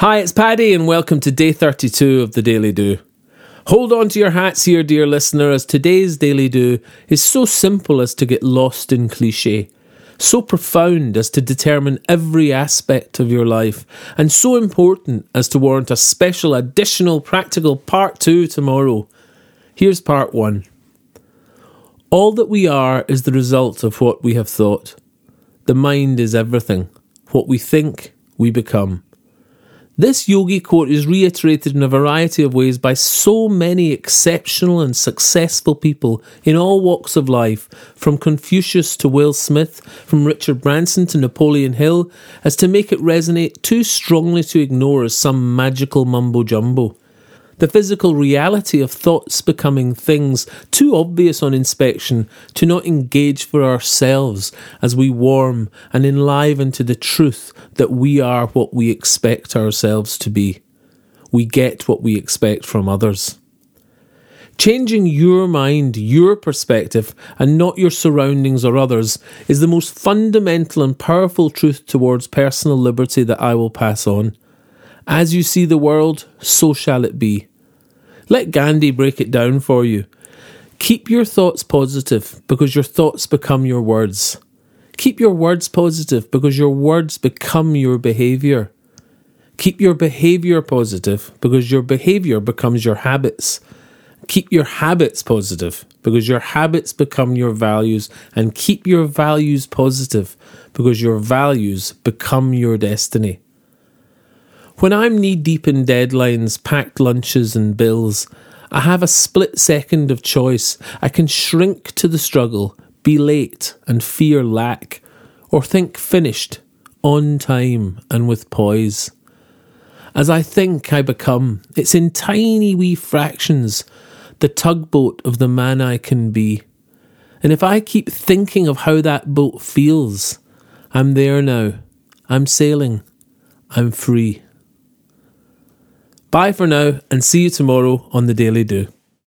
Hi, it's Paddy, and welcome to day 32 of the Daily Do. Hold on to your hats here, dear listener, as today's Daily Do is so simple as to get lost in cliche, so profound as to determine every aspect of your life, and so important as to warrant a special additional practical part two tomorrow. Here's part one. All that we are is the result of what we have thought. The mind is everything. What we think, we become. This yogi quote is reiterated in a variety of ways by so many exceptional and successful people in all walks of life, from Confucius to Will Smith, from Richard Branson to Napoleon Hill, as to make it resonate too strongly to ignore as some magical mumbo jumbo the physical reality of thoughts becoming things too obvious on inspection to not engage for ourselves as we warm and enliven to the truth that we are what we expect ourselves to be. We get what we expect from others. Changing your mind, your perspective, and not your surroundings or others is the most fundamental and powerful truth towards personal liberty that I will pass on. As you see the world, so shall it be. Let Gandhi break it down for you. Keep your thoughts positive because your thoughts become your words. Keep your words positive because your words become your behaviour. Keep your behaviour positive because your behaviour becomes your habits. Keep your habits positive because your habits become your values. And keep your values positive because your values become your destiny. When I'm knee deep in deadlines, packed lunches, and bills, I have a split second of choice. I can shrink to the struggle, be late, and fear lack, or think finished, on time, and with poise. As I think, I become. It's in tiny wee fractions, the tugboat of the man I can be. And if I keep thinking of how that boat feels, I'm there now. I'm sailing. I'm free. Bye for now and see you tomorrow on the Daily Do.